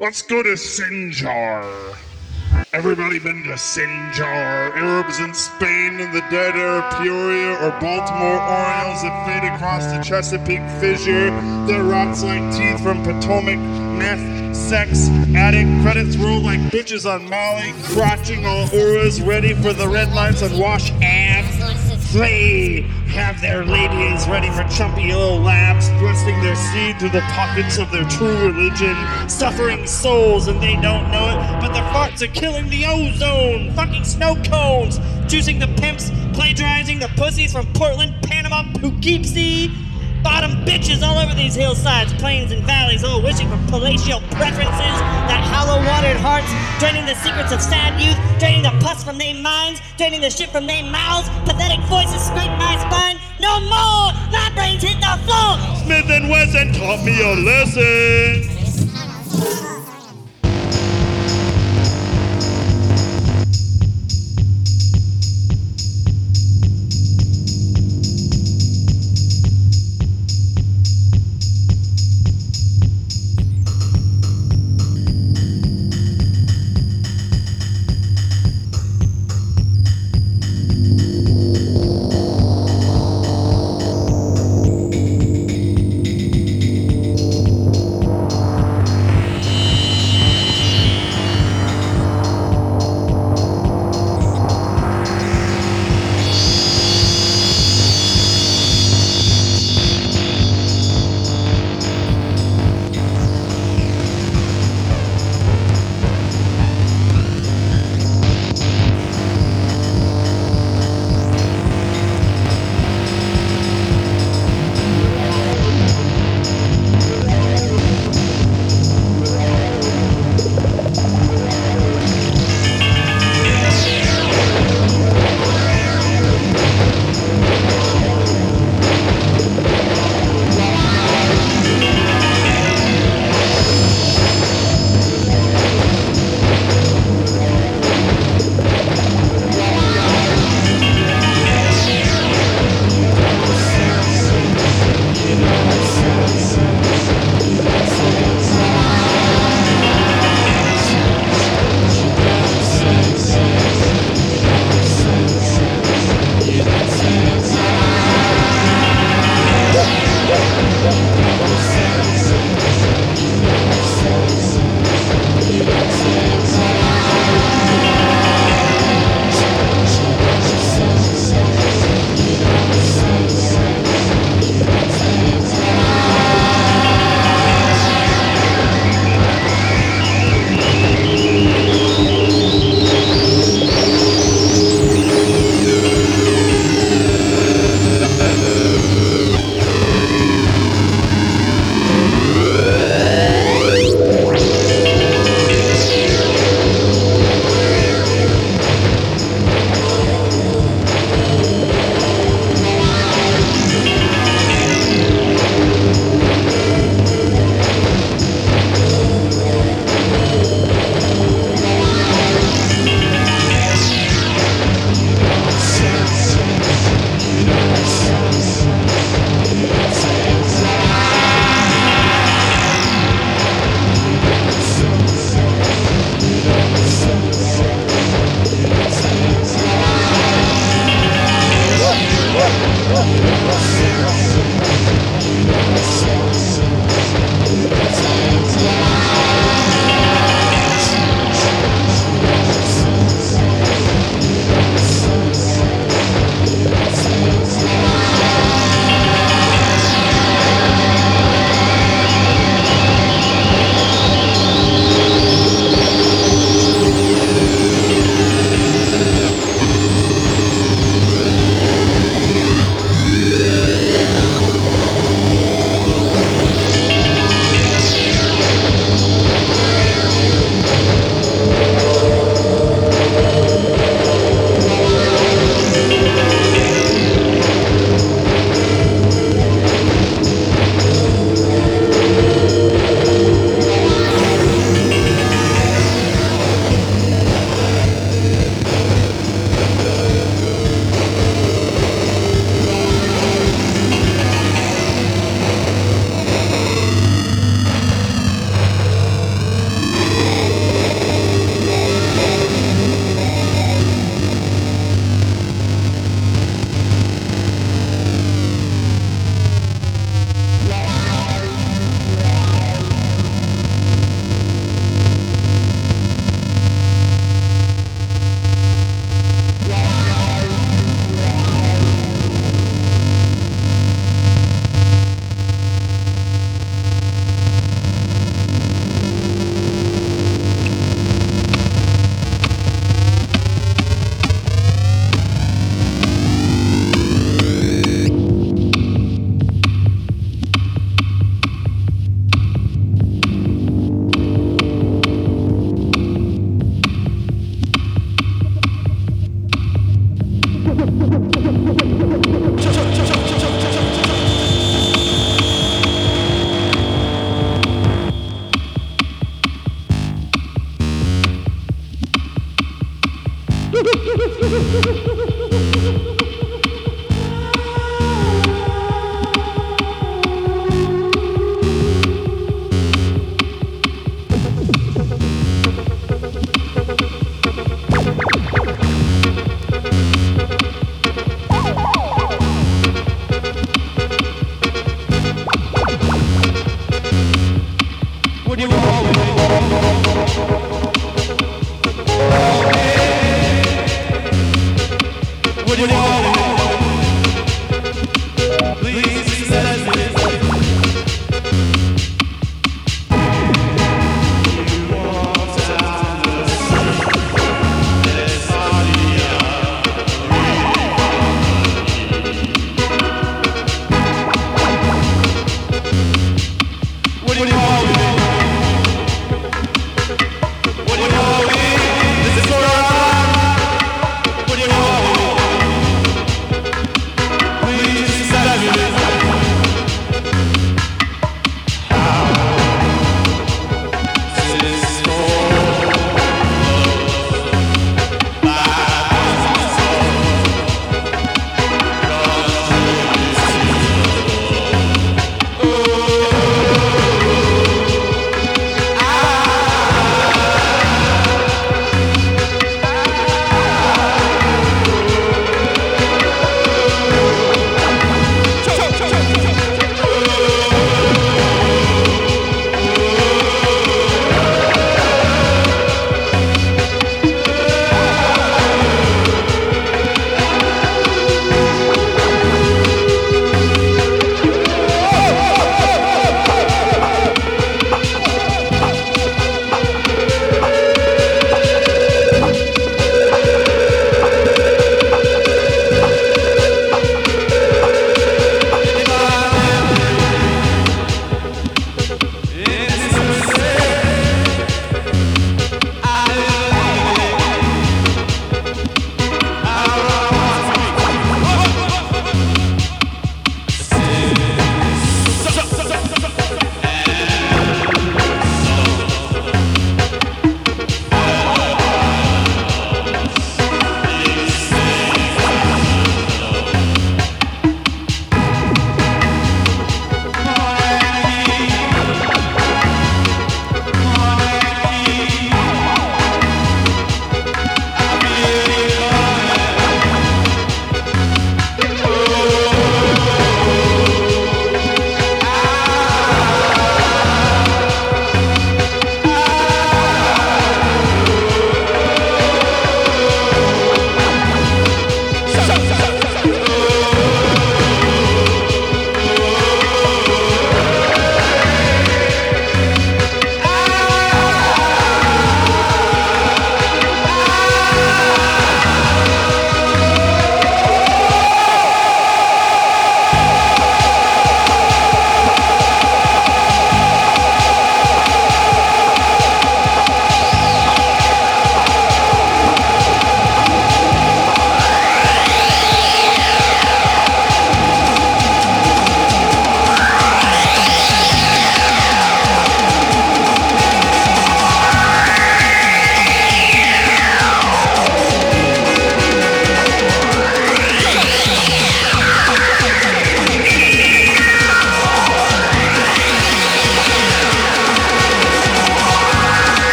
Let's go to Sinjar. Everybody been to Sinjar? Arabs in Spain and the dead Arab Peoria or Baltimore Orioles that fade across the Chesapeake fissure. Their rots like teeth from Potomac, meth, sex, addict, credits roll like bitches on Molly, crotching all auras ready for the red lines and Wash Ave. They have their ladies ready for chumpy old labs, thrusting their seed through the pockets of their true religion, suffering souls and they don't know it, but their farts are killing the ozone, fucking snow cones, juicing the pimps, plagiarizing the pussies from Portland, Panama, Poughkeepsie. Bottom bitches all over these hillsides, plains and valleys, all wishing for palatial preferences that hollow watered hearts, draining the secrets of sad youth, draining the pus from their minds, draining the shit from their mouths. Pathetic voices scrape my spine. No more! My brains hit the floor! Smith and Wesson taught me a lesson.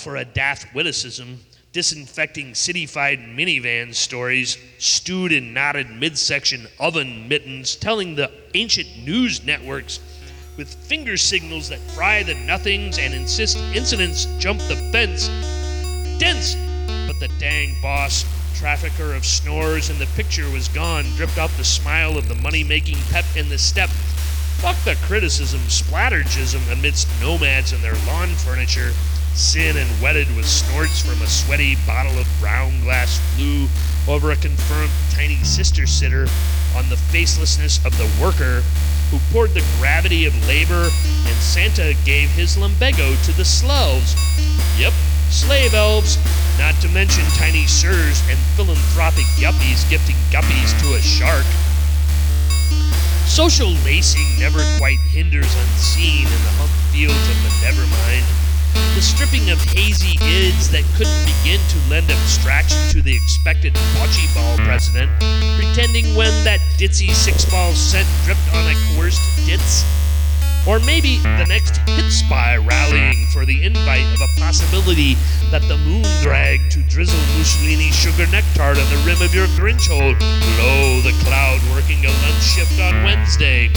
For a daft witticism, disinfecting cityfied minivan stories, stewed in knotted midsection oven mittens, telling the ancient news networks with finger signals that fry the nothings and insist incidents jump the fence. Dense, but the dang boss, trafficker of snores, and the picture was gone, dripped off the smile of the money making pep in the step. Fuck the criticism, splattergism amidst nomads and their lawn furniture sin and wetted with snorts from a sweaty bottle of brown glass flew over a confirmed tiny sister sitter on the facelessness of the worker who poured the gravity of labor and Santa gave his lumbago to the sloves. Yep, slave elves, not to mention tiny sirs and philanthropic yuppies gifting guppies to a shark. Social lacing never quite hinders unseen in the hump fields of the Nevermind the stripping of hazy ids that couldn't begin to lend abstraction to the expected bocce ball president, pretending when that ditzy six ball scent dripped on a coerced ditz. Or maybe the next hit spy rallying for the invite of a possibility that the moon dragged to drizzle Mussolini sugar nectar on the rim of your Grinch hole. Lo, the cloud working a lunch shift on Wednesday.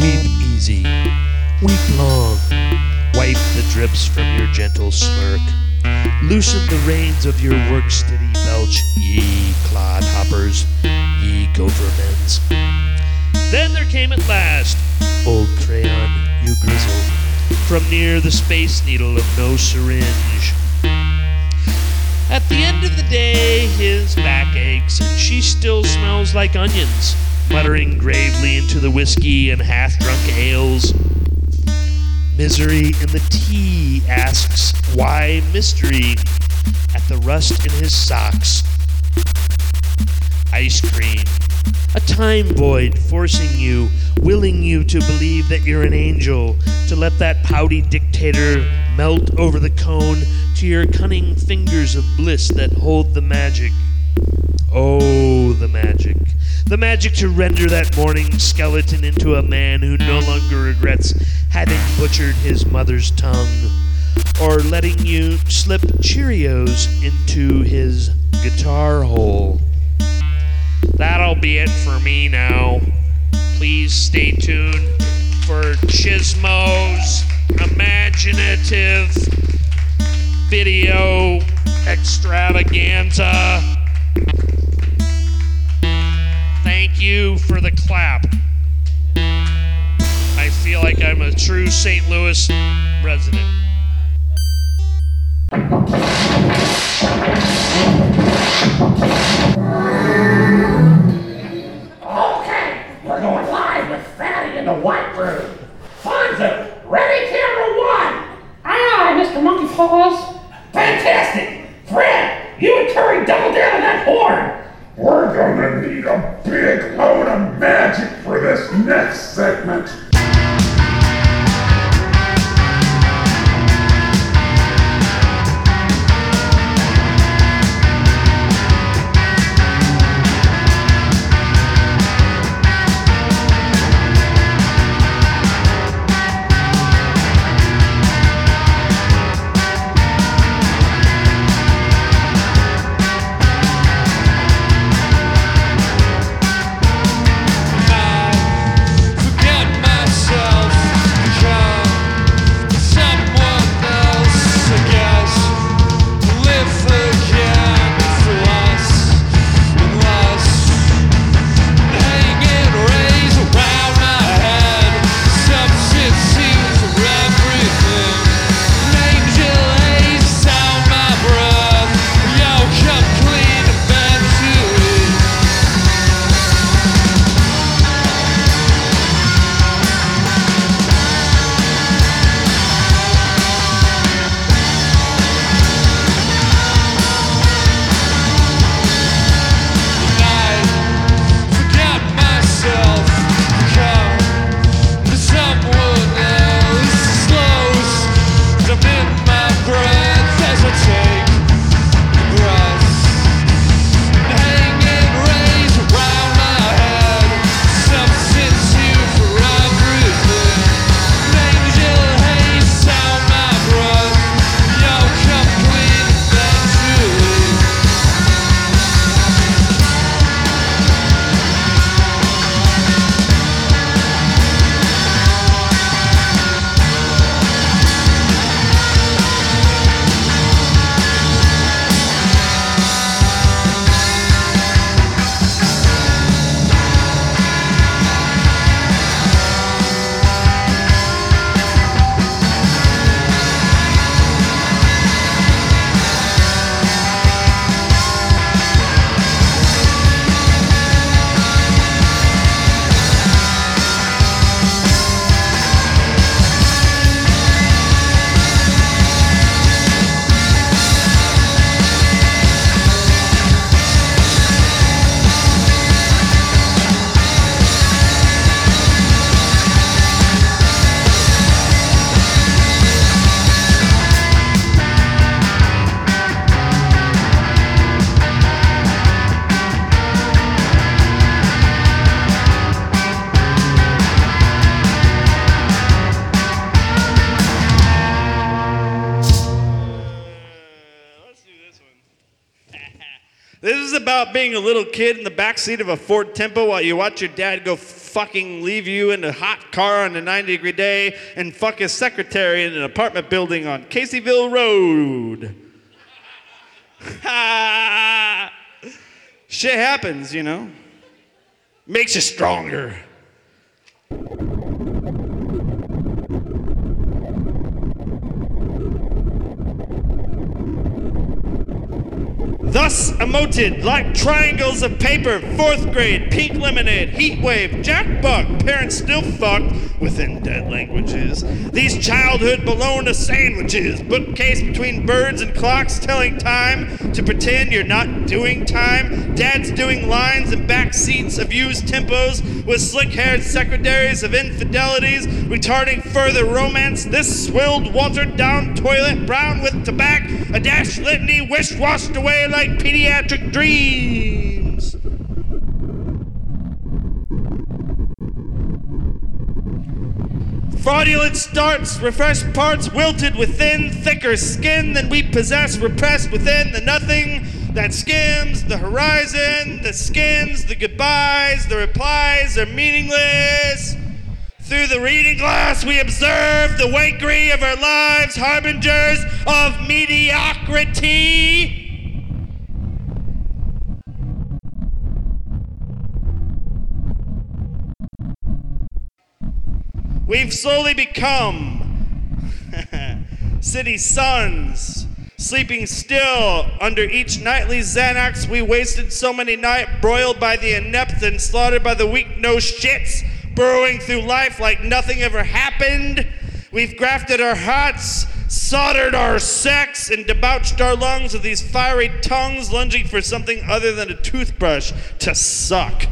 Weep easy. Weep long Wipe the drips from your gentle smirk. Loosen the reins of your work steady belch, ye clodhoppers, ye gophermens. Then there came at last, old crayon, you grizzle, from near the space needle of no syringe. At the end of the day, his back aches, and she still smells like onions, muttering gravely into the whiskey and half drunk ales. Misery in the tea asks, Why mystery? At the rust in his socks. Ice cream. A time void forcing you, willing you to believe that you're an angel, to let that pouty dictator melt over the cone to your cunning fingers of bliss that hold the magic. Oh, the magic. The magic to render that morning skeleton into a man who no longer regrets having butchered his mother's tongue, or letting you slip Cheerios into his guitar hole. That'll be it for me now. Please stay tuned for Chismo's imaginative video extravaganza. Thank you for the clap. I feel like I'm a true St. Louis resident. Okay, we're going live with Fatty in the White Room. Fonzo, ready, camera one. Aye, aye, Mr. Monkey Paws. Fantastic. This next segment. About being a little kid in the backseat of a Ford Tempo while you watch your dad go fucking leave you in a hot car on a 90 degree day and fuck his secretary in an apartment building on Caseyville Road. Shit happens, you know. Makes you stronger. Thus emoted like triangles of paper, fourth grade, pink lemonade, heat wave, jack buck, parents still fucked within dead languages. These childhood Bologna sandwiches, bookcase between birds and clocks telling time to pretend you're not doing time. Dad's doing lines and back seats of used tempos with slick haired secretaries of infidelities, retarding further romance. This swilled, watered down toilet, brown with tobacco, a dash litany, wish washed away like pediatric dreams. Fraudulent starts, refreshed parts wilted within, thicker skin than we possess, repressed within the nothing that skims the horizon, the skins, the goodbyes, the replies are meaningless. Through the reading glass, we observe the wankery of our lives, harbingers of mediocrity. We've slowly become city sons, sleeping still under each nightly Xanax we wasted so many nights, broiled by the inept and slaughtered by the weak nosed shits, burrowing through life like nothing ever happened. We've grafted our hearts, soldered our sex, and debauched our lungs with these fiery tongues, lunging for something other than a toothbrush to suck.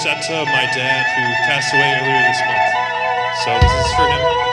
Set to my dad who passed away earlier this month. So this is for him.